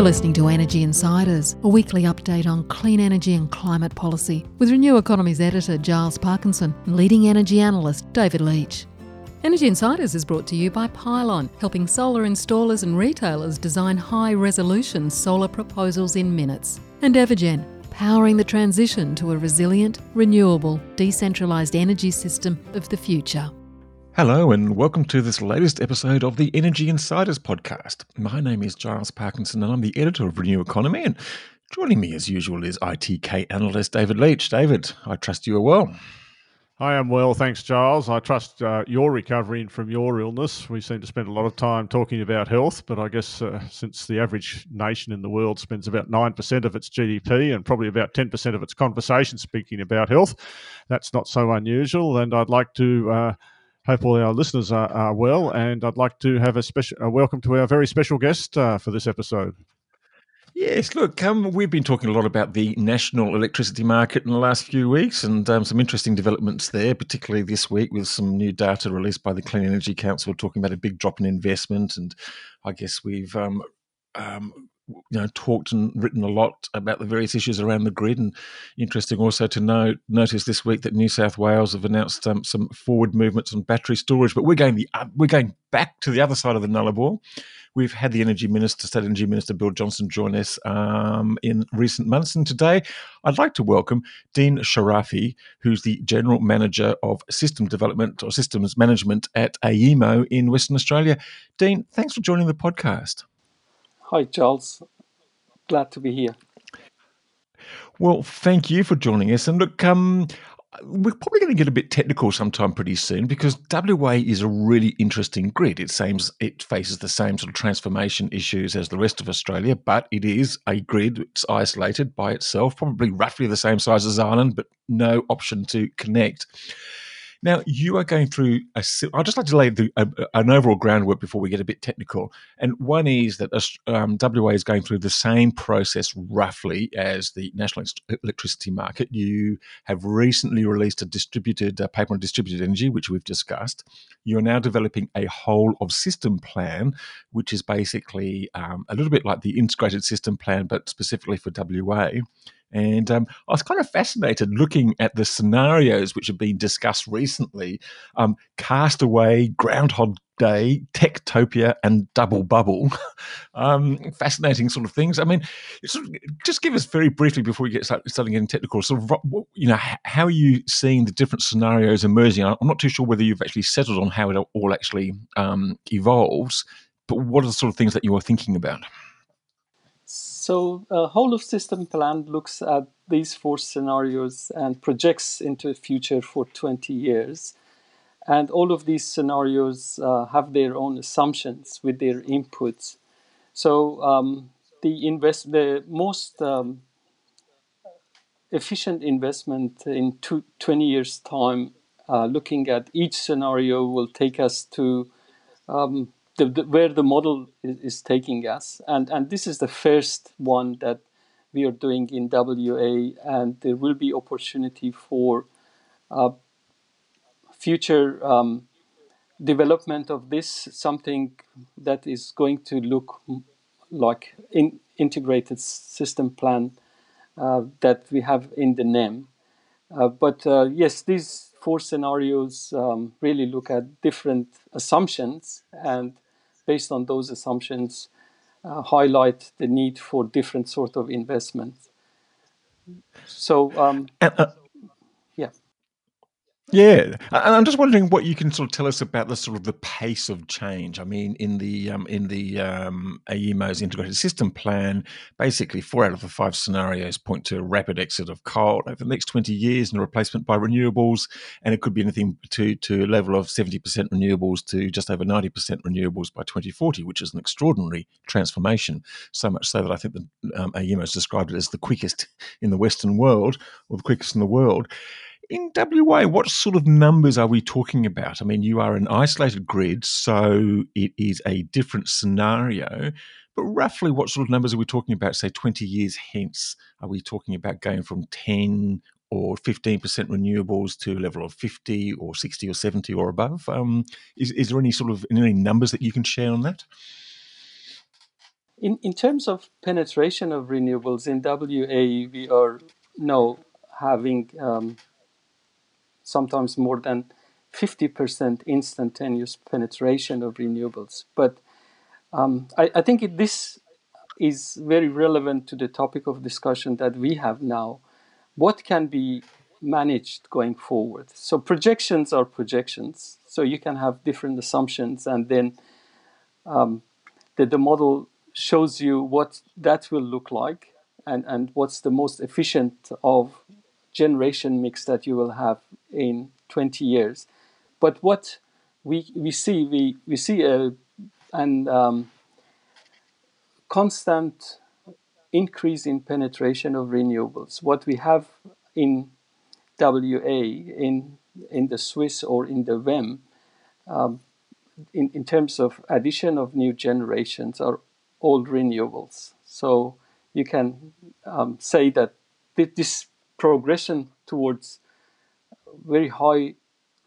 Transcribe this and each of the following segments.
You're listening to Energy Insiders, a weekly update on clean energy and climate policy, with Renew Economy's editor Giles Parkinson and leading energy analyst David Leitch. Energy Insiders is brought to you by Pylon, helping solar installers and retailers design high resolution solar proposals in minutes, and Evergen, powering the transition to a resilient, renewable, decentralised energy system of the future. Hello, and welcome to this latest episode of the Energy Insiders podcast. My name is Giles Parkinson, and I'm the editor of Renew Economy. And joining me, as usual, is ITK analyst David Leitch. David, I trust you are well. I am well, thanks, Giles. I trust uh, you're recovering from your illness. We seem to spend a lot of time talking about health, but I guess uh, since the average nation in the world spends about 9% of its GDP and probably about 10% of its conversation speaking about health, that's not so unusual. And I'd like to. Uh, hope all our listeners are, are, well, and I'd like to have a special a welcome to our very special guest uh, for this episode. Yes, look, um, we've been talking a lot about the national electricity market in the last few weeks and um, some interesting developments there, particularly this week with some new data released by the Clean Energy Council talking about a big drop in investment. And I guess we've um, um you know talked and written a lot about the various issues around the grid. And interesting also to know notice this week that New South Wales have announced um, some forward movements on battery storage but we're going the uh, we're going back to the other side of the nullarbor. We've had the energy minister state energy minister Bill Johnston join us um, in recent months. And today I'd like to welcome Dean Sharafi who's the general manager of system development or systems management at AEMO in Western Australia. Dean thanks for joining the podcast Hi, Charles. Glad to be here. Well, thank you for joining us. And look, um, we're probably going to get a bit technical sometime pretty soon because WA is a really interesting grid. It seems it faces the same sort of transformation issues as the rest of Australia, but it is a grid. It's isolated by itself, probably roughly the same size as Ireland, but no option to connect. Now, you are going through a. I'd just like to lay the, a, an overall groundwork before we get a bit technical. And one is that um, WA is going through the same process roughly as the national electricity market. You have recently released a distributed paper on distributed energy, which we've discussed. You are now developing a whole of system plan, which is basically um, a little bit like the integrated system plan, but specifically for WA. And um, I was kind of fascinated looking at the scenarios which have been discussed recently um, Castaway, Groundhog Day, Techtopia, and Double Bubble. um, fascinating sort of things. I mean, sort of, just give us very briefly before we get start, starting getting technical, sort of, you know, how are you seeing the different scenarios emerging? I'm not too sure whether you've actually settled on how it all actually um, evolves, but what are the sort of things that you are thinking about? So, a whole of system plan looks at these four scenarios and projects into the future for 20 years. And all of these scenarios uh, have their own assumptions with their inputs. So, um, the invest the most um, efficient investment in two, 20 years' time, uh, looking at each scenario, will take us to um, the, where the model is, is, taking us. And, and this is the first one that we are doing in WA, and there will be opportunity for uh, future um, development of this, something that is going to look like in integrated system plan uh, that we have in the NEM. Uh, but uh, yes, these four scenarios um, really look at different assumptions and based on those assumptions, uh, highlight the need for different sort of investments. So, um, uh, yeah, and I'm just wondering what you can sort of tell us about the sort of the pace of change. I mean, in the um, in the um, AEMO's integrated system plan, basically four out of the five scenarios point to a rapid exit of coal over the next 20 years and a replacement by renewables, and it could be anything to to a level of 70% renewables to just over 90% renewables by 2040, which is an extraordinary transformation. So much so that I think the um, AEMO has described it as the quickest in the Western world, or the quickest in the world in WA, what sort of numbers are we talking about? I mean, you are an isolated grid, so it is a different scenario. But roughly, what sort of numbers are we talking about, say, 20 years hence? Are we talking about going from 10 or 15% renewables to a level of 50 or 60 or 70 or above? Um, is, is there any sort of any numbers that you can share on that? in, in terms of penetration of renewables in WA, we are now having um, sometimes more than 50% instantaneous penetration of renewables. But um, I, I, think it, this is very relevant to the topic of discussion that we have now. What can be managed going forward? So projections are projections. So you can have different assumptions, and then um, the, the model shows you what that will look like and, and what's the most efficient of generation mix that you will have in 20 years. But what we, we see, we, we see a, an um, constant increase in penetration of renewables. What we have in WA, in, in the SWIS or in the WEM, um, in, in terms of addition of new generations are all renewables. So you can um, say that this progression towards very high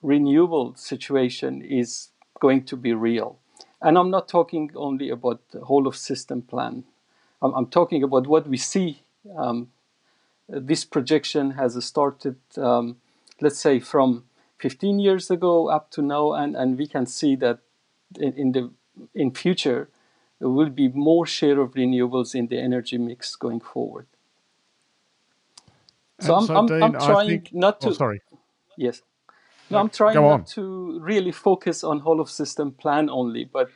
renewable situation is going to be real. And I'm not talking only about the whole of system plan. I'm, I'm talking about what we see. Um, this projection has started, um, let's say, from 15 years ago up to now, and, and we can see that in, in the in future there will be more share of renewables in the energy mix going forward. So, I'm, so I'm, I'm, trying think, not to. Oh, sorry. Yes. No, I'm trying not to really focus on whole of system plan only, but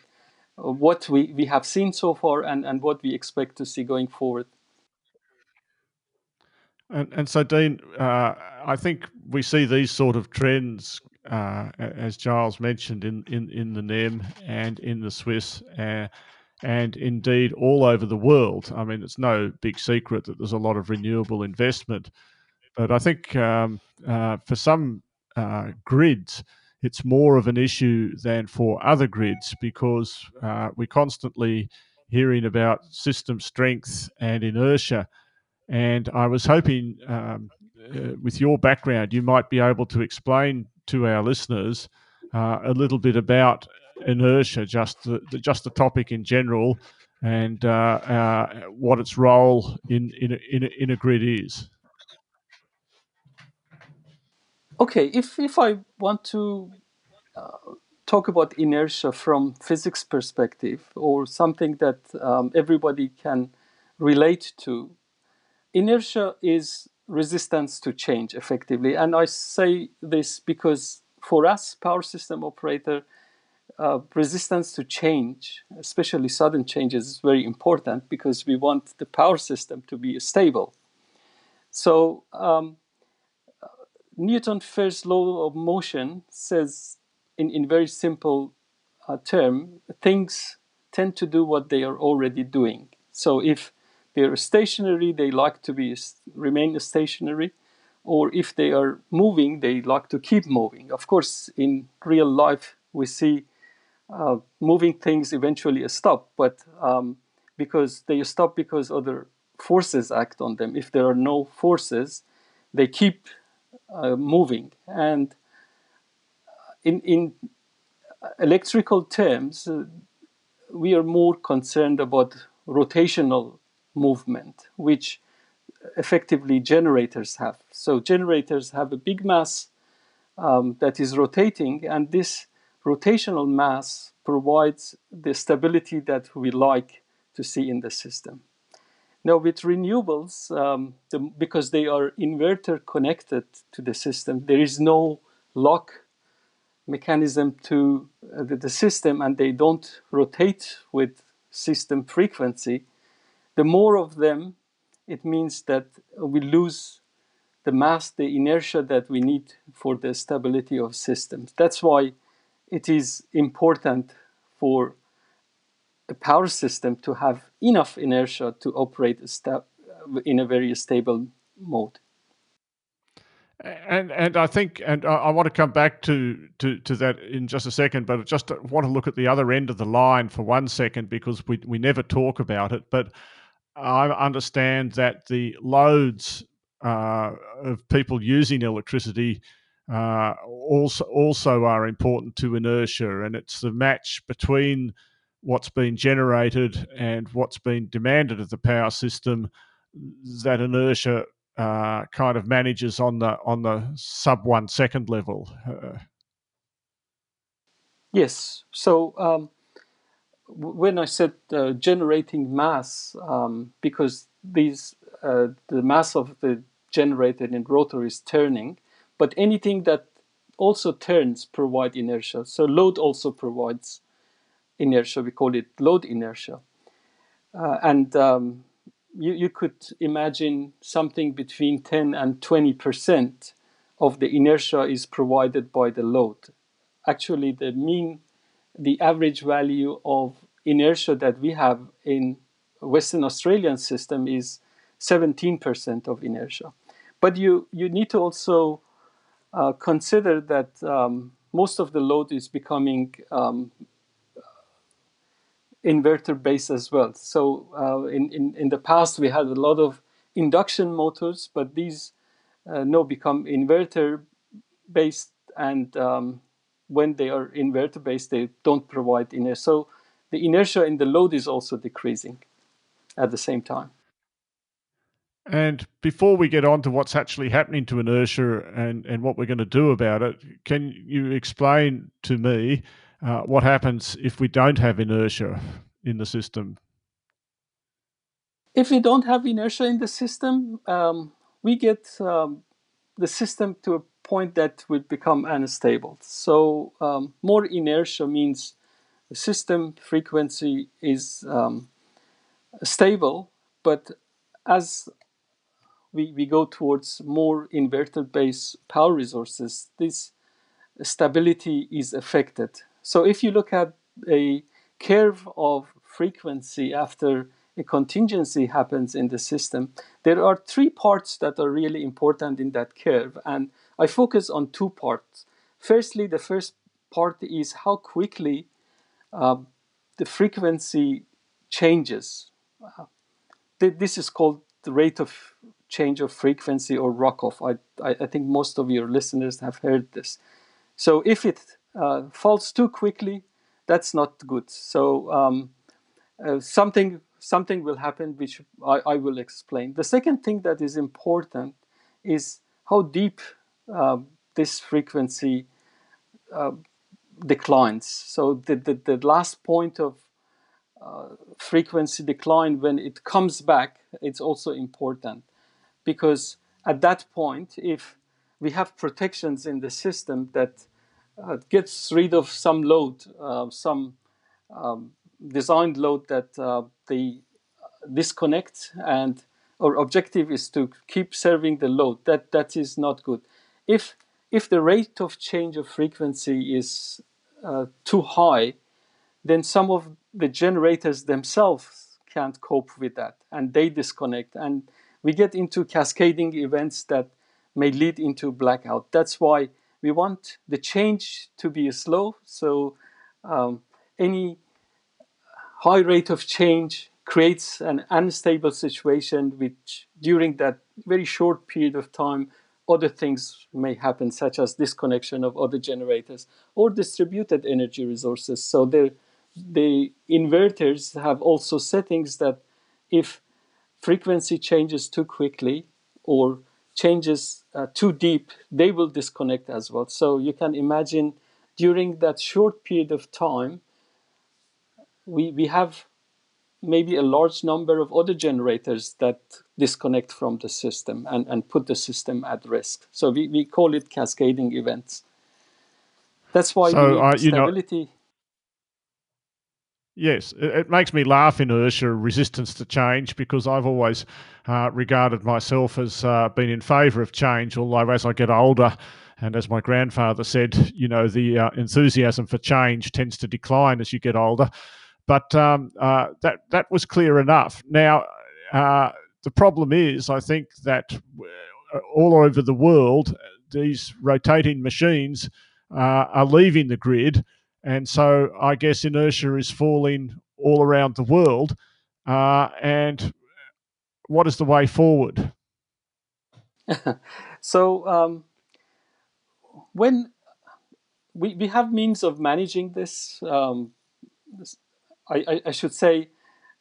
what we, we have seen so far and, and what we expect to see going forward. And, and so, Dean, uh, I think we see these sort of trends, uh, as Giles mentioned, in, in, in the NEM and in the SWIS, uh, and indeed all over the world. I mean, it's no big secret that there's a lot of renewable investment. But I think um, uh, for some uh, grids, it's more of an issue than for other grids because uh, we're constantly hearing about system strength and inertia. And I was hoping, um, uh, with your background, you might be able to explain to our listeners uh, a little bit about inertia, just the, just the topic in general, and uh, uh, what its role in in in in a grid is. Okay, if if I want to uh, talk about inertia from physics perspective or something that um, everybody can relate to, inertia is resistance to change effectively, and I say this because for us, power system operator, uh, resistance to change, especially sudden changes, is very important because we want the power system to be stable. So um, Newton's first law of motion says, in, in very simple uh, term, things tend to do what they are already doing. So if they're stationary, they like to be remain stationary, or if they are moving, they like to keep moving. Of course, in real life, we see uh, moving things eventually stop, but um, because they stop because other forces act on them. If there are no forces, they keep moving. And in, in electrical terms, uh, we are more concerned about rotational movement, which effectively generators have. So generators have a big mass um, that is rotating, and this rotational mass provides the stability that we like to see in the system. Now, with renewables, um, the, because they are inverter connected to the system, there is no lock mechanism to uh, the, the, system and they don't rotate with system frequency. The more of them, it means that we lose the mass, the inertia that we need for the stability of systems. That's why it is important for a power system to have enough inertia to operate in a very stable mode. And and I think and I, want to come back to, to to that in just a second, but I just want to look at the other end of the line for one second because we we never talk about it. But I understand that the loads uh, of people using electricity uh, also also are important to inertia, and it's the match between what's been generated and what's been demanded of the power system, that inertia uh, kind of manages on the on the sub one second level. Uh, yes. So um, when I said uh, generating mass, um, because these uh, the mass of the generated in rotor is turning, but anything that also turns provide inertia. So load also provides inertia. We call it load inertia. Uh, and um, you, you could imagine something between 10 and 20 percent of the inertia is provided by the load. Actually, the mean, the average value of inertia that we have in Western Australian system is 17% of inertia. But you, you need to also uh, consider that um, most of the load is becoming um, inverter based as well. So uh, in, in, in the past, we had a lot of induction motors, but these uh, now become inverter based. And um, when they are inverter based, they don't provide inertia. So the inertia in the load is also decreasing at the same time. And before we get on to what's actually happening to inertia and, and what we're going to do about it, can you explain to me uh, what happens if we don't have inertia in the system? If we don't have inertia in the system, um, we get um, the system to a point that would become unstable. So um, more inertia means the system frequency is um, stable, but as we, we go towards more inverter-based power resources, this stability is affected. So if you look at a curve of frequency after a contingency happens in the system, there are three parts that are really important in that curve. And I focus on two parts. Firstly, the first part is how quickly uh, the frequency changes. Uh, th- this is called the rate of change of frequency or RoCoF. I, I, I, think most of your listeners have heard this. So if it uh, falls too quickly, that's not good. So um, uh, something something will happen, which I, I, will explain. The second thing that is important is how deep uh, this frequency uh, declines. So the, the, the last point of uh, frequency decline when it comes back, it's also important because at that point, if we have protections in the system that uh, gets rid of some load, uh, some um, designed load that uh, they disconnect, and our objective is to keep serving the load. That that is not good. If if the rate of change of frequency is uh, too high, then some of the generators themselves can't cope with that, and they disconnect and we get into cascading events that may lead into blackout. That's why we want the change to be slow. So um, any high rate of change creates an unstable situation, which during that very short period of time, other things may happen, such as disconnection of other generators or distributed energy resources. So the inverters have also settings that if frequency changes too quickly or changes uh, too deep, they will disconnect as well. So you can imagine during that short period of time, we, we have maybe a large number of other generators that disconnect from the system and, and put the system at risk. So we, we call it cascading events. That's why so, uh, stability. Yes, it, makes me laugh inertia, resistance to change, because I've always uh, regarded myself as uh, being in favour of change. Although as I get older, and as my grandfather said, you know, the uh, enthusiasm for change tends to decline as you get older. But um, uh, that that was clear enough. Now, uh, the problem is, I think that uh, all over the world, these rotating machines are leaving the grid and so I guess inertia is falling all around the world. Uh, and what is the way forward? so um, when we, we have means of managing this, um, I, I, should say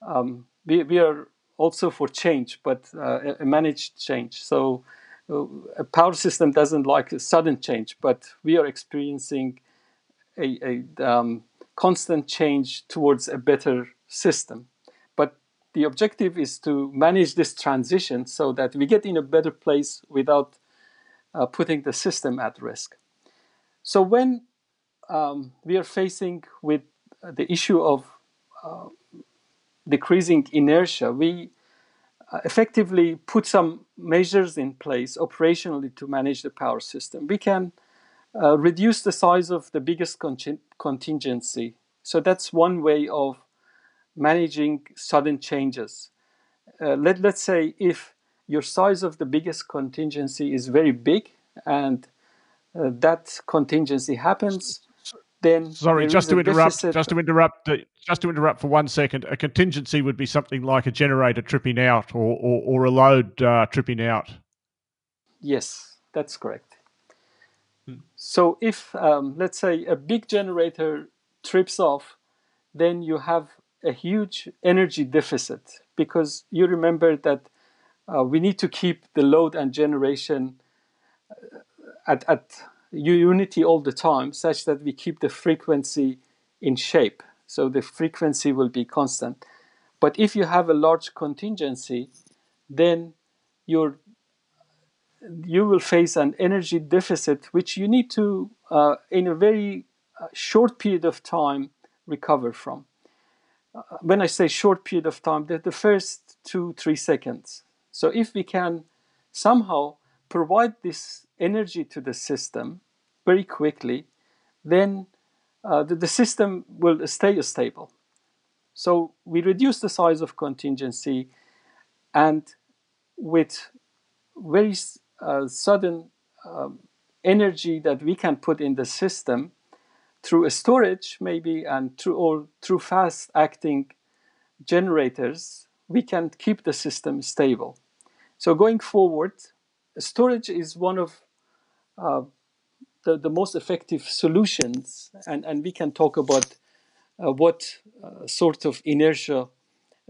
um, we, we are also for change, but uh, a managed change. So uh, a power system doesn't like a sudden change, but we are experiencing a, a um, constant change towards a better system. But the objective is to manage this transition so that we get in a better place without uh, putting the system at risk. So when um, we are facing with the issue of uh, decreasing inertia, we uh, effectively put some measures in place operationally to manage the power system. We can uh, reduce the size of the biggest contingency. So that's one way of managing sudden changes. Uh, let, let's say if your size of the biggest contingency is very big and uh, that contingency happens, then sorry, just to interrupt, just to interrupt, just to interrupt for one second. A contingency would be something like a generator tripping out or or, or a load uh, tripping out. Yes, that's correct. Hmm. So if um, let's say a big generator trips off, then you have a huge energy deficit because you remember that uh, we need to keep the load and generation uh, at, at unity all the time such that we keep the frequency in shape. So the frequency will be constant. But if you have a large contingency, then you you will face an energy deficit which you need to, uh, in a very uh, short period of time, recover from. Uh, when I say short period of time, the, the first two, three seconds. So if we can somehow provide this energy to the system very quickly, then uh, the, the system will stay stable. So we reduce the size of contingency and with very uh, sudden um, energy that we can put in the system through a storage maybe and through or through fast acting generators we can keep the system stable so going forward storage is one of uh, the, the most effective solutions, and, and we can talk about uh, what uh, sort of inertia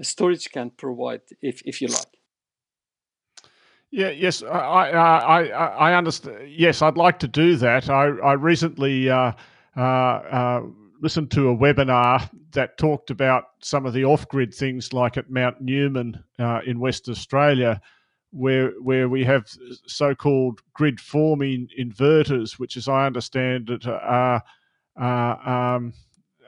storage can provide, if, if you like. Yeah, yes, I, I, I, I understand. Yes, I'd like to do that. I, I recently uh, uh, uh, listened to a webinar that talked about some of the off-grid things, like at Mount Newman uh, in West Australia, where where we have so-called grid forming inverters, which, as I understand it, are um,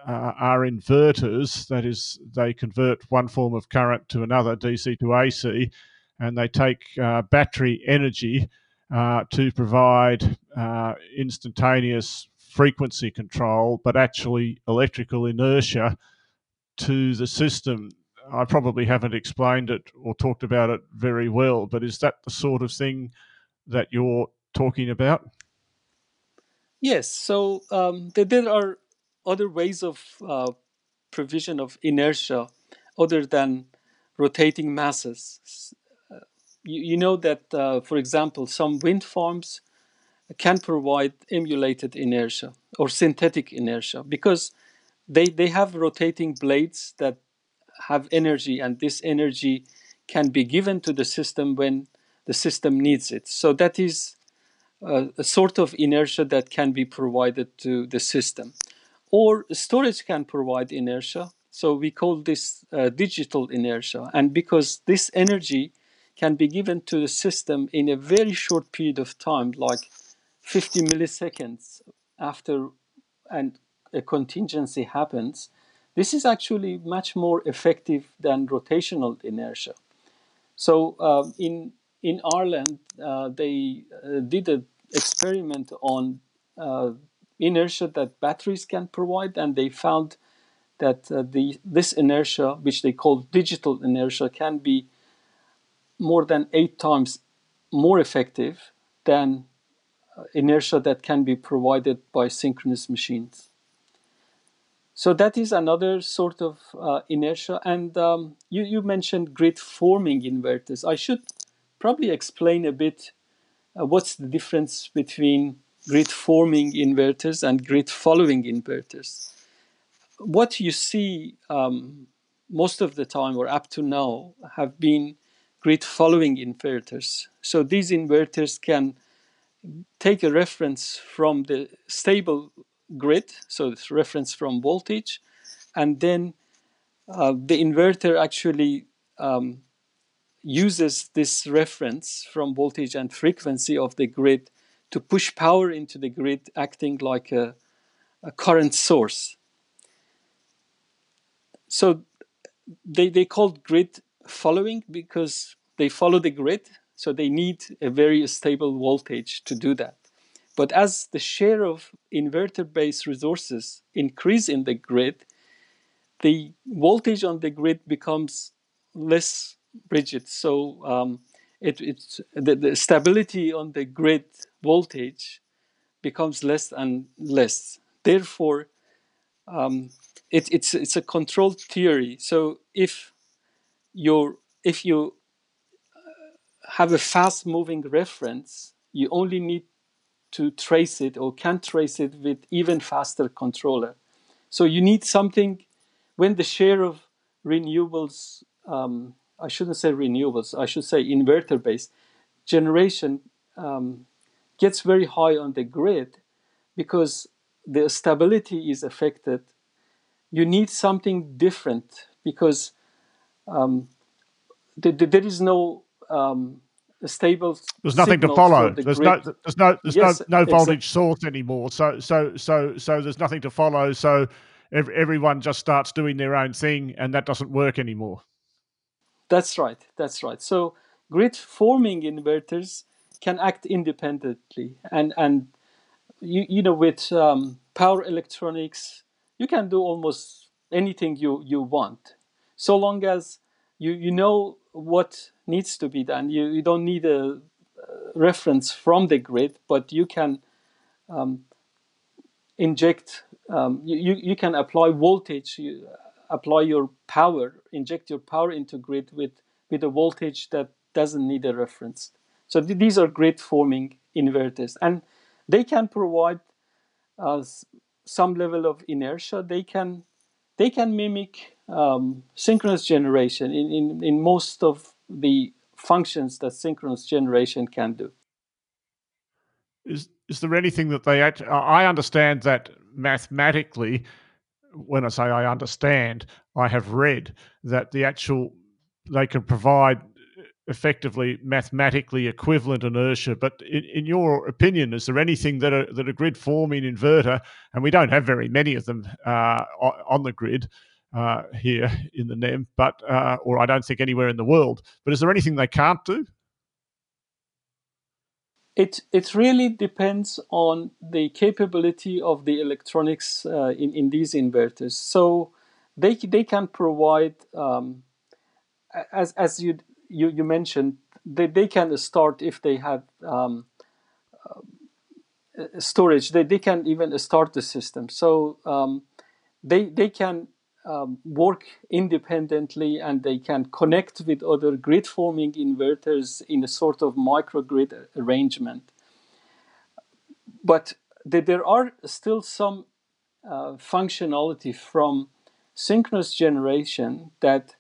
uh, are inverters. That is, they convert one form of current to another, DC to AC, and they take uh, battery energy uh, to provide uh, instantaneous frequency control, but actually electrical inertia to the system. I probably haven't explained it or talked about it very well, but is that the sort of thing that you're talking about? Yes. So um, there, are other ways of uh, provision of inertia other than rotating masses. You, you, know that, uh, for example, some wind farms can provide emulated inertia or synthetic inertia because they, they have rotating blades that have energy, and this energy can be given to the system when the system needs it. So that is a, a sort of inertia that can be provided to the system. Or storage can provide inertia. So we call this uh, digital inertia. And because this energy can be given to the system in a very short period of time, like 50 milliseconds after and a contingency happens, this is actually much more effective than rotational inertia. So um, in in Ireland, uh, they uh, did an experiment on uh, inertia that batteries can provide, and they found that uh, the this inertia, which they call digital inertia, can be more than eight times more effective than uh, inertia that can be provided by synchronous machines. So that is another sort of uh, inertia. And um, you, you mentioned grid forming inverters. I should probably explain a bit uh, what's the difference between grid forming inverters and grid following inverters. what you see um, most of the time or up to now have been grid following inverters. So these inverters can take a reference from the stable grid, so it's reference from voltage, and then uh, the inverter actually um, uses this reference from voltage and frequency of the grid to push power into the grid, acting like a, a current source. So they, they called grid following because they follow the grid, so they need a very stable voltage to do that. But as the share of inverter-based resources increase in the grid, the voltage on the grid becomes less rigid. So um, it, it's the, the stability on the grid voltage becomes less and less. Therefore, um, it, it's it's a controlled theory. So if you if you have a fast moving reference, you only need to trace it or can trace it with even faster controller. So you need something when the share of renewables, um, I shouldn't say renewables, I should say inverter based generation um, gets very high on the grid because the stability is affected. You need something different because um, the, the, there is no um, stable. There's nothing to follow. The there's, no, there's no there's yes, no no voltage exactly. source anymore. So so so so there's nothing to follow. So every, everyone just starts doing their own thing, and that doesn't work anymore. That's right. That's right. So grid forming inverters can act independently, and and you you know with um, power electronics you can do almost anything you you want, so long as you you know what needs to be done. You, you don't need a reference from the grid, but you can um, inject, um, you, you can apply voltage, you apply your power, inject your power into grid with, with a voltage that doesn't need a reference. So th these are grid forming inverters and they can provide some level of inertia. They can they can mimic um, synchronous generation in, in, in most of the functions that synchronous generation can do. Is, is there anything that they act? I understand that mathematically, when I say I understand, I have read that the actual they can provide effectively mathematically equivalent inertia. But in, in, your opinion, is there anything that a, that a grid forming inverter, and we don't have very many of them uh, on the grid uh, here in the NEM, but uh, or I don't think anywhere in the world. But is there anything they can't do? It it really depends on the capability of the electronics uh, in in these inverters. So they they can provide um, as as you you, you mentioned, they, they can start if they have um, uh, storage. They, they can even start the system. So um, they they can um, work independently and they can connect with other grid forming inverters in a sort of microgrid arrangement. But th- there are still some uh, functionality from synchronous generation that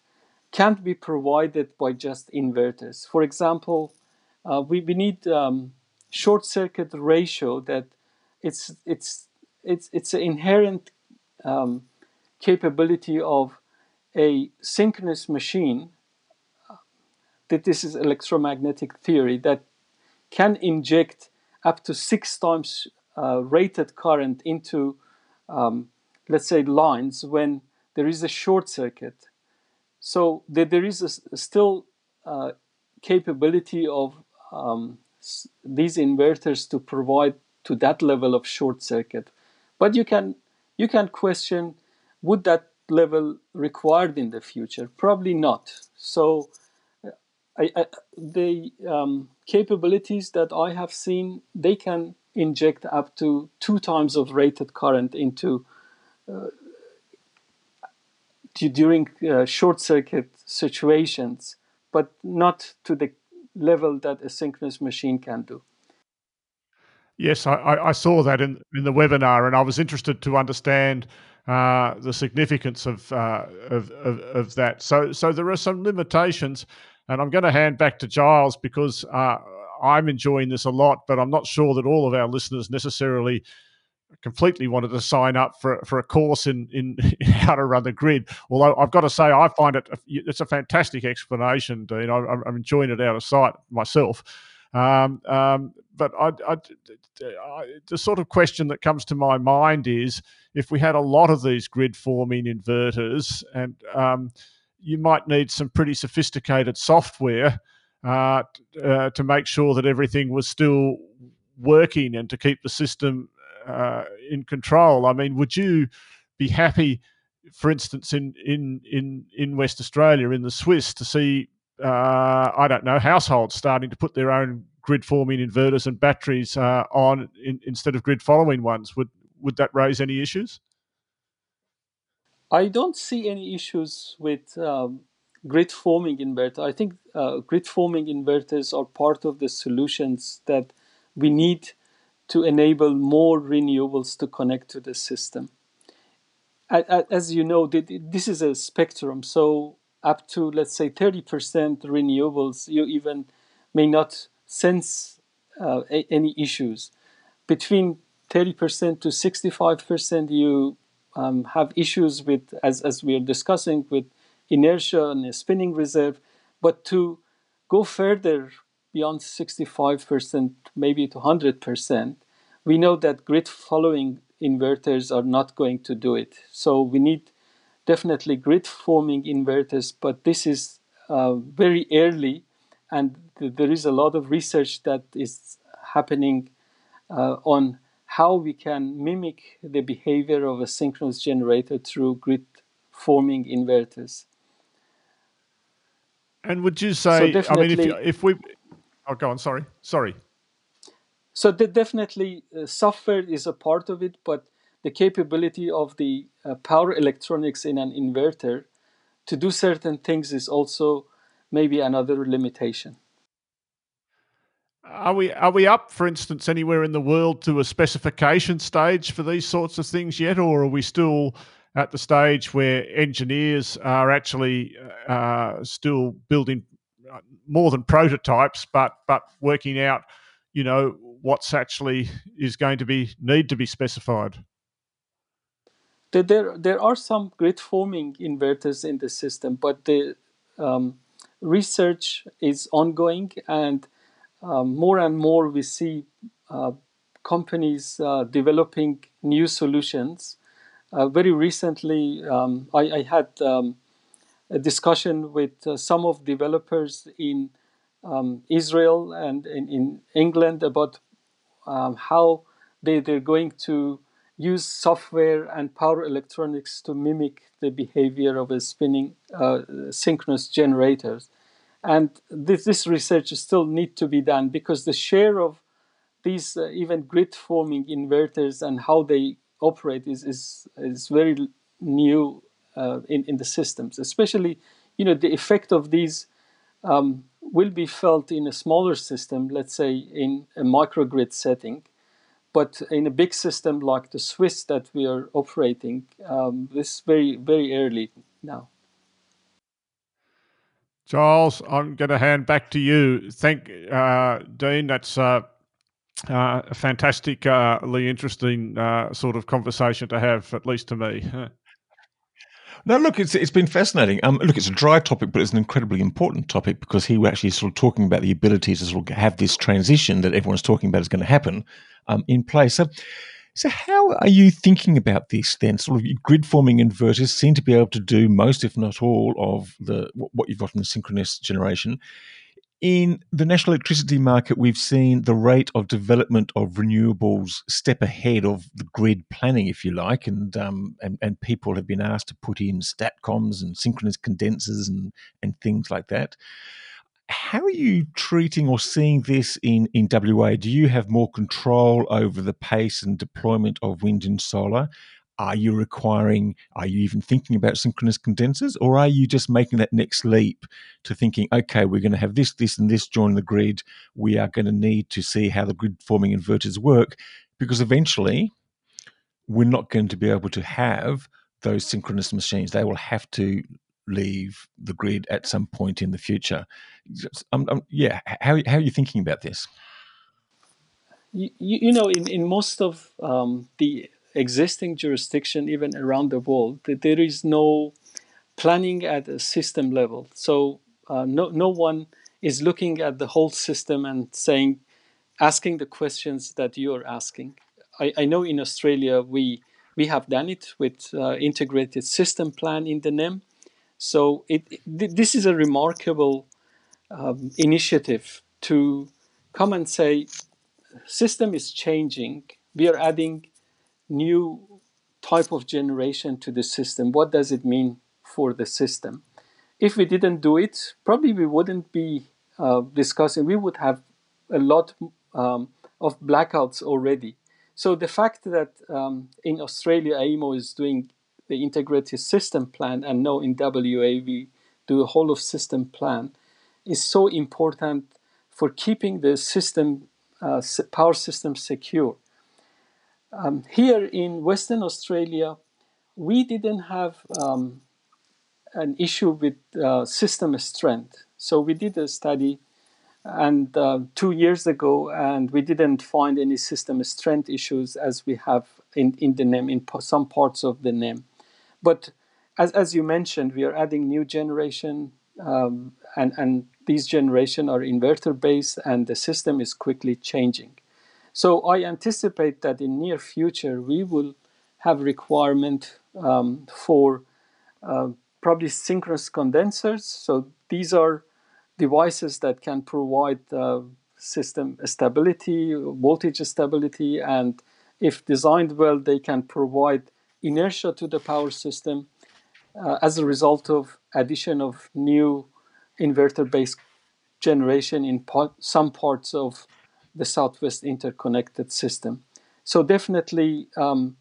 can't be provided by just inverters. For example, uh, we, we need um, short circuit ratio that it's it's it's it's an inherent um, capability of a synchronous machine that this is electromagnetic theory that can inject up to six times uh, rated current into um, let's say lines when there is a short circuit so there, there is a, still uh, capability of um, these inverters to provide to that level of short circuit. But you can you can question would that level required in the future? Probably not. So I, I, the um, capabilities that I have seen, they can inject up to two times of rated current into uh, during uh, short circuit situations, but not to the level that a synchronous machine can do. Yes, I, I saw that in, in the webinar, and I was interested to understand uh, the significance of, uh, of, of, of that. So so there are some limitations, and I'm going to hand back to Giles because uh, I'm enjoying this a lot, but I'm not sure that all of our listeners necessarily completely wanted to sign up for for a course in, in, how to run the grid. Although I've got to say, I find it it's a fantastic explanation, Dean. I, I'm enjoying it out of sight myself. Um, um, but I, I, I, the sort of question that comes to my mind is if we had a lot of these grid forming inverters, and um, you might need some pretty sophisticated software uh, uh, to make sure that everything was still working and to keep the system uh, in control. I mean, would you be happy, for instance, in in in in West Australia, in the SWIS, to see uh, I don't know households starting to put their own grid forming inverters and batteries uh, on in, instead of grid following ones? Would would that raise any issues? I don't see any issues with um, grid forming inverter. I think uh, grid forming inverters are part of the solutions that we need to enable more renewables to connect to the system. As you know, this is a spectrum. So up to let's say 30% renewables, you even may not sense uh, any issues. Between 30% to 65%, you um, have issues with, as, as we are discussing, with inertia and a spinning reserve. But to go further beyond 65%, maybe to 100%, we know that grid following inverters are not going to do it. So we need definitely grid forming inverters, but this is uh, very early and th- there is a lot of research that is happening uh, on how we can mimic the behavior of a synchronous generator through grid forming inverters. And would you say? So I mean, if, if we, oh, go on. Sorry, sorry. So definitely, uh, software is a part of it, but the capability of the uh, power electronics in an inverter to do certain things is also maybe another limitation. Are we are we up, for instance, anywhere in the world to a specification stage for these sorts of things yet, or are we still at the stage where engineers are actually uh, still building uh, more than prototypes, but but working out, you know, what's actually is going to be need to be specified? There there are some grid forming inverters in the system, but the um, research is ongoing, and um, more and more we see uh, companies uh, developing new solutions. Uh, very recently, um, I, I, had um, a discussion with uh, some of developers in um, Israel and in, in England about um, how they, they're going to use software and power electronics to mimic the behavior of a spinning uh, synchronous generators. And this, this research still need to be done because the share of these uh, even grid forming inverters and how they operate is, is, is very new uh, in, in the systems. Especially, you know, the effect of these um, will be felt in a smaller system, let's say in a microgrid setting, but in a big system like the SWIS that we are operating, um, this very very early now. Giles, I'm going to hand back to you. Thank uh, Dean. That's uh, uh, a fantastically interesting uh, sort of conversation to have, at least to me. No, look, it's it's been fascinating. Um, look, it's a dry topic, but it's an incredibly important topic because he was actually sort of talking about the ability to sort of have this transition that everyone's talking about is going to happen um, in place. So, so how are you thinking about this then? Sort of grid forming inverters seem to be able to do most, if not all, of the what you've got in the synchronous generation. In the national electricity market, we've seen the rate of development of renewables step ahead of the grid planning, if you like, and um, and, and people have been asked to put in statcoms and synchronous condensers and and things like that. How are you treating or seeing this in in WA? Do you have more control over the pace and deployment of wind and solar? Are you requiring, are you even thinking about synchronous condensers, or are you just making that next leap to thinking, okay, we're going to have this, this, and this join the grid. We are going to need to see how the grid forming inverters work because eventually we're not going to be able to have those synchronous machines. They will have to leave the grid at some point in the future. Um, um, yeah, how, how are you thinking about this? You, you know, in, in most of um, the existing jurisdiction, even around the world, that there is no planning at a system level. So uh, no, no one is looking at the whole system and saying, asking the questions that you're asking. I, I know in Australia we we have done it with uh, integrated system plan in the NEM. So it, it this is a remarkable um, initiative to come and say, system is changing. We are adding new type of generation to the system. What does it mean for the system? If we didn't do it, probably we wouldn't be uh, discussing. We would have a lot um, of blackouts already. So the fact that um, in Australia AEMO is doing the integrated system plan and now in WA we do a whole of system plan is so important for keeping the system uh, power system secure. Um, here in Western Australia, we didn't have um, an issue with uh, system strength. So we did a study and uh, two years ago, and we didn't find any system strength issues as we have in, in the NEM, in some parts of the NEM. But as, as you mentioned, we are adding new generation, um, and, and these generation are inverter based, and the system is quickly changing. So I anticipate that in near future we will have requirement um, for uh, probably synchronous condensers. So these are devices that can provide uh, system stability, voltage stability, and if designed well, they can provide inertia to the power system uh, as a result of addition of new inverter-based generation in part, some parts of the Southwest interconnected system. So definitely um,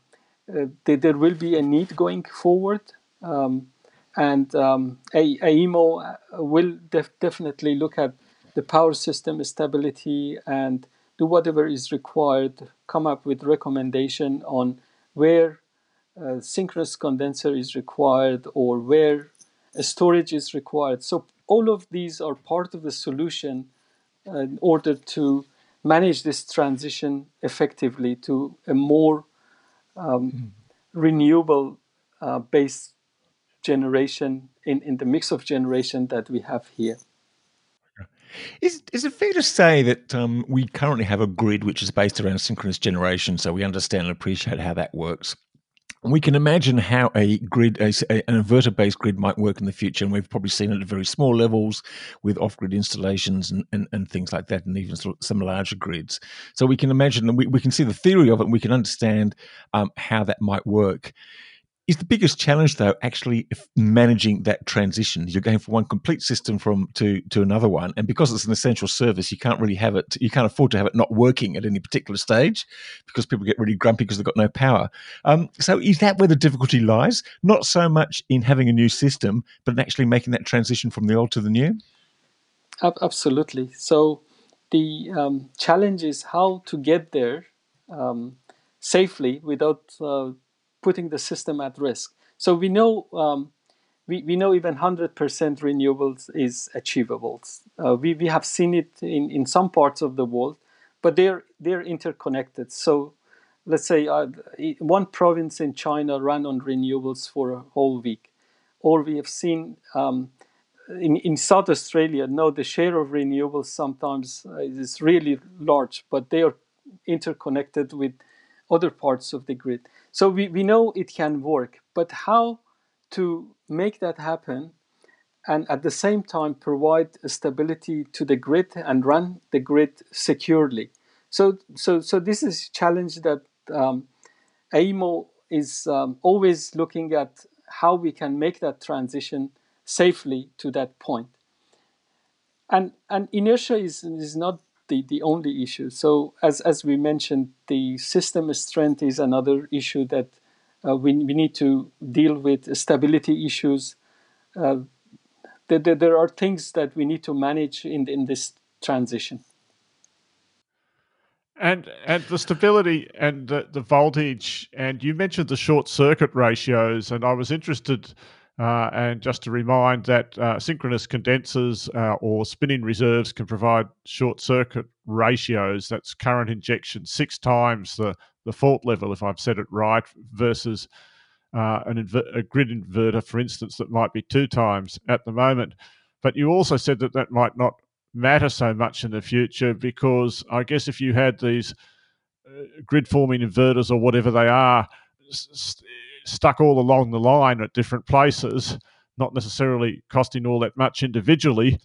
uh, there, there, will be a need going forward. Um, and um, AEMO uh, will def- definitely look at the power system stability and do whatever is required, come up with recommendation on where uh, synchronous condenser is required or where storage is required. So all of these are part of the solution uh, in order to manage this transition effectively to a more um, mm. renewable uh, based generation in, in the mix of generation that we have here. Is is it fair to say that um, we currently have a grid which is based around synchronous generation, so we understand and appreciate how that works? We can imagine how a grid, a, an inverter-based grid, might work in the future, and we've probably seen it at very small levels with off-grid installations and, and, and things like that, and even some larger grids. So we can imagine, and we, we can see the theory of it, and we can understand um, how that might work. Is the biggest challenge though actually managing that transition? You're going from one complete system from to to another one, and because it's an essential service, you can't really have it. You can't afford to have it not working at any particular stage, because people get really grumpy because they've got no power. Um, so is that where the difficulty lies? Not so much in having a new system, but in actually making that transition from the old to the new. Absolutely. So the um, challenge is how to get there um, safely without uh, putting the system at risk. So we know um, we, we know even 100% renewables is achievable. Uh, we, we have seen it in, in some parts of the world, but they're they're interconnected. So let's say uh, one province in China ran on renewables for a whole week, or we have seen um, in, in South Australia. No, the share of renewables sometimes uh, is really large, but they are interconnected with other parts of the grid. So we, we know it can work, but how to make that happen and at the same time provide stability to the grid and run the grid securely. So, so, so this is challenge that um, AEMO is um, always looking at how we can make that transition safely to that point. And, and inertia is, is not the, the only issue. So as, as we mentioned, the system strength is another issue that uh, we, we need to deal with, stability issues. Uh, there, there are things that we need to manage in, in this transition. And and the stability and the, the voltage, and you mentioned the short circuit ratios, and I was interested. Uh, and just to remind that uh, synchronous condensers uh, or spinning reserves can provide short circuit ratios. That's current injection six times the, the fault level, if I've said it right, versus uh, an inver- a grid inverter, for instance, that might be two times at the moment. But you also said that that might not matter so much in the future because I guess if you had these uh, grid forming inverters or whatever they are st- stuck all along the line at different places, not necessarily costing all that much individually,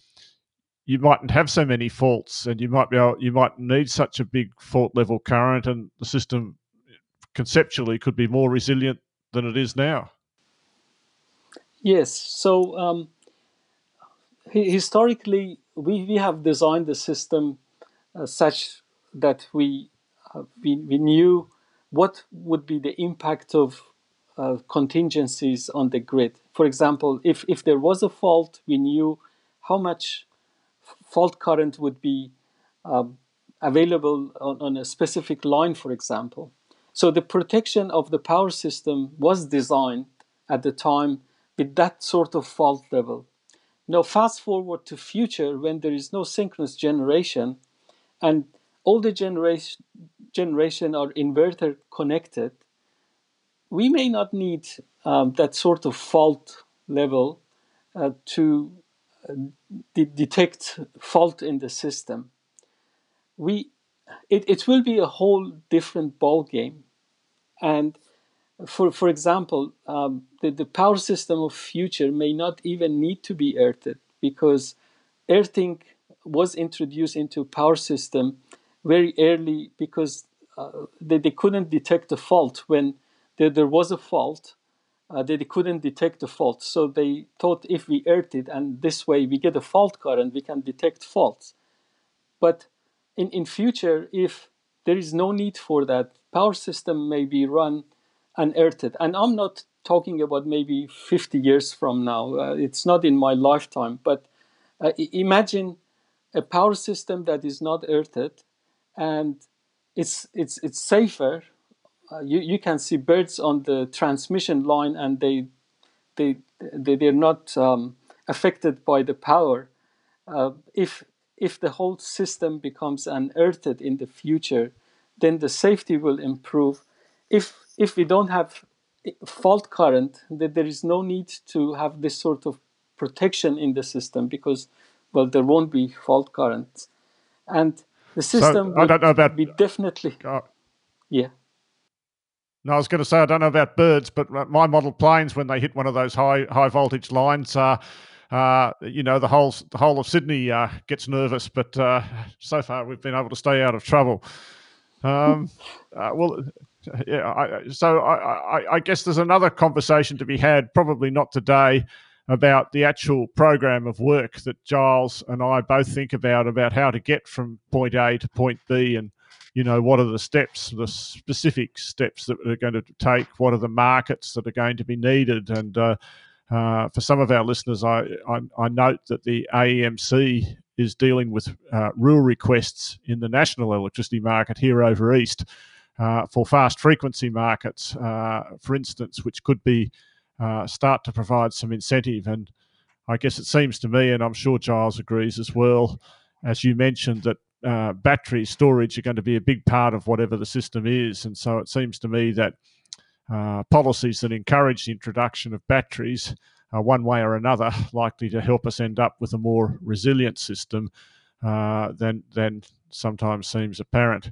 you mightn't have so many faults and you might be able, you might need such a big fault level current and the system conceptually could be more resilient than it is now. Yes. So um, historically, we, we have designed the system uh, such that we, uh, we we knew what would be the impact of uh, contingencies on the grid. For example, if if there was a fault, we knew how much fault current would be um, available on, on a specific line, for example. So the protection of the power system was designed at the time with that sort of fault level. Now fast forward to future when there is no synchronous generation and all the generation generation are inverter connected, we may not need um, that sort of fault level uh, to uh, de- detect fault in the system. We it, it will be a whole different ball game. And for, for example, um, the, the power system of future may not even need to be earthed because earthing was introduced into power system very early because uh, they, they couldn't detect a fault when there, there was a fault uh, they, they couldn't detect the fault so they thought if we earth it and this way we get a fault current we can detect faults but in, in future, if there is no need for that, power system may be run unearthed. And I'm not talking about maybe 50 years from now. Uh, it's not in my lifetime. But uh, imagine a power system that is not earthed and it's, it's, it's safer. Uh, you, you can see birds on the transmission line and they, they, they, they're not um, affected by the power. Uh, if if the whole system becomes unearthed in the future, then the safety will improve. If if we don't have fault current, then there is no need to have this sort of protection in the system because, well, there won't be fault currents, and the system so, don't know be definitely. Uh, yeah. No, I was going to say I don't know about birds, but my model planes when they hit one of those high high voltage lines, uh, uh, you know, the whole the whole of Sydney uh, gets nervous, but uh, so far we've been able to stay out of trouble. Um, uh, well, yeah. I, so I, I, I, guess there's another conversation to be had, probably not today, about the actual program of work that Giles and I both think about about how to get from point A to point B, and you know what are the steps, the specific steps that are going to take, what are the markets that are going to be needed, and uh, uh, for some of our listeners, I, I, I, note that the AEMC is dealing with uh, rule requests in the national electricity market here over east uh, for fast frequency markets, uh, for instance, which could be uh, start to provide some incentive. And I guess it seems to me, and I'm sure Giles agrees as well, as you mentioned, that uh, battery storage are going to be a big part of whatever the system is. And so it seems to me that uh, policies that encourage the introduction of batteries are one way or another likely to help us end up with a more resilient system uh, than than sometimes seems apparent.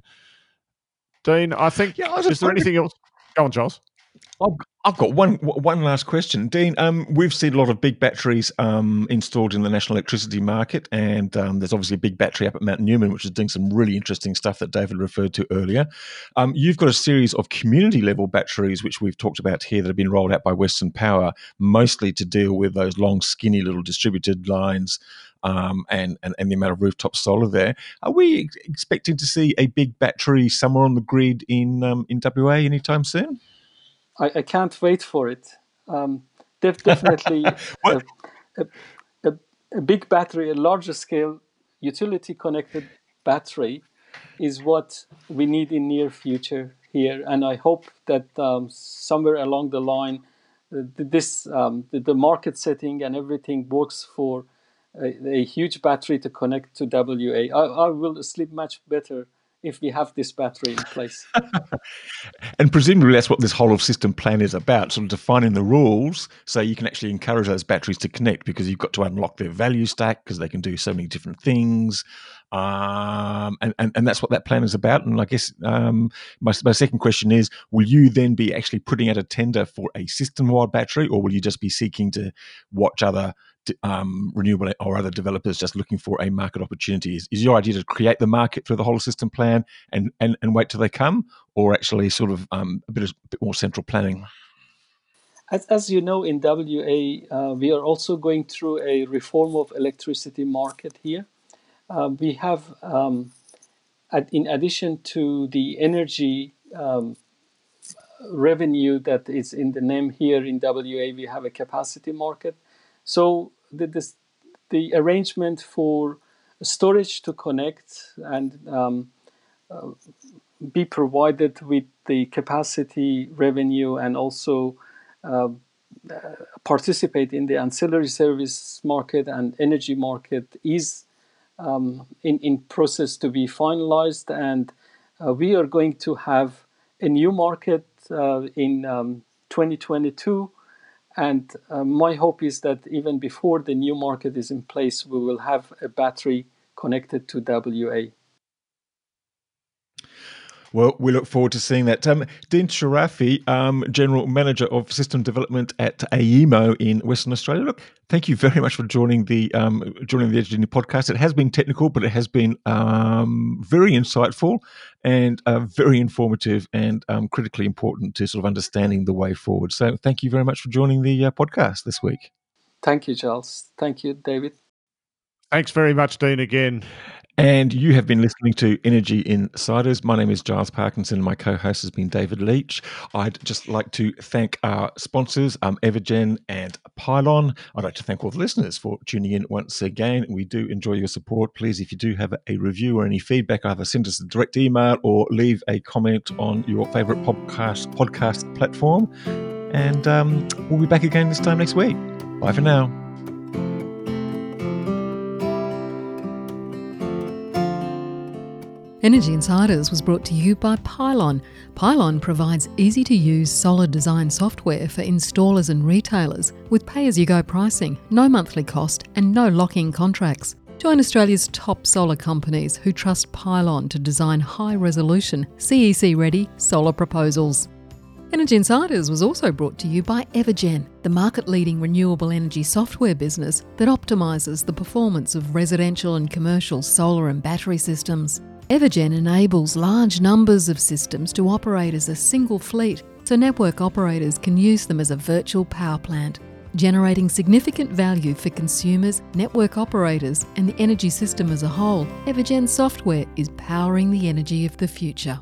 Dean, I think yeah, I is there anything else? Go on, Charles. I've, I've got one one last question, Dean. Um, we've seen a lot of big batteries um, installed in the national electricity market, and um, there's obviously a big battery up at Mount Newman, which is doing some really interesting stuff that David referred to earlier. Um, you've got a series of community level batteries, which we've talked about here, that have been rolled out by Western Power, mostly to deal with those long, skinny little distributed lines. Um, and, and, and the amount of rooftop solar there. Are we expecting to see a big battery somewhere on the grid in um, in WA anytime soon? I, I can't wait for it. Um, def- definitely a, a, a, big battery, a larger scale utility connected battery is what we need in near future here, and I hope that um, somewhere along the line, uh, this um, the, the, market setting and everything works for a, a, huge battery to connect to WA. I, I will sleep much better if we have this battery in place. and presumably that's what this whole of system plan is about, sort of defining the rules so you can actually encourage those batteries to connect because you've got to unlock their value stack because they can do so many different things. Um, and, and, and that's what that plan is about. And I guess um, my, my second question is Will you then be actually putting out a tender for a system wide battery, or will you just be seeking to watch other um, renewable or other developers just looking for a market opportunity? Is, is, your idea to create the market through the whole system plan and, and, and wait till they come, or actually sort of um, a, bit a bit more central planning? As, as you know, in WA, uh, we are also going through a reform of electricity market here. Uh, we have, um, in addition to the energy um, revenue that is in the name here in WA, we have a capacity market. So the, this, the arrangement for storage to connect and um, uh, be provided with the capacity revenue and also uh, participate in the ancillary service market and energy market is um, in, in process to be finalized. And uh, we are going to have a new market uh, in um, 2022 and uh, my hope is that even before the new market is in place we will have a battery connected to WA well, we look forward to seeing that. Um, Dean Sharafi, um, General Manager of System Development at AEMO in Western Australia. Look, thank you very much for joining the um, joining the Edge podcast. It has been technical, but it has been um, very insightful and uh, very informative and um, critically important to sort of understanding the way forward. So, thank you very much for joining the uh, podcast this week. Thank you, Charles. Thank you, David. Thanks very much, Dean, again. And you have been listening to Energy Insiders. My name is Giles Parkinson. My co host has been David Leitch. I'd just like to thank our sponsors, um, Evergen and Pylon. I'd like to thank all the listeners for tuning in once again. We do enjoy your support. Please, if you do have a review or any feedback, either send us a direct email or leave a comment on your favorite podcast, podcast platform. And um, we'll be back again this time next week. Bye for now. Energy Insiders was brought to you by Pylon. Pylon provides easy to use solar design software for installers and retailers with pay as you go pricing, no monthly cost, and no lock in contracts. Join Australia's top solar companies who trust Pylon to design high resolution, CEC ready solar proposals. Energy Insiders was also brought to you by Evergen, the market leading renewable energy software business that optimises the performance of residential and commercial solar and battery systems. Evergen enables large numbers of systems to operate as a single fleet so network operators can use them as a virtual power plant, generating significant value for consumers, network operators, and the energy system as a whole. Evergen software is powering the energy of the future.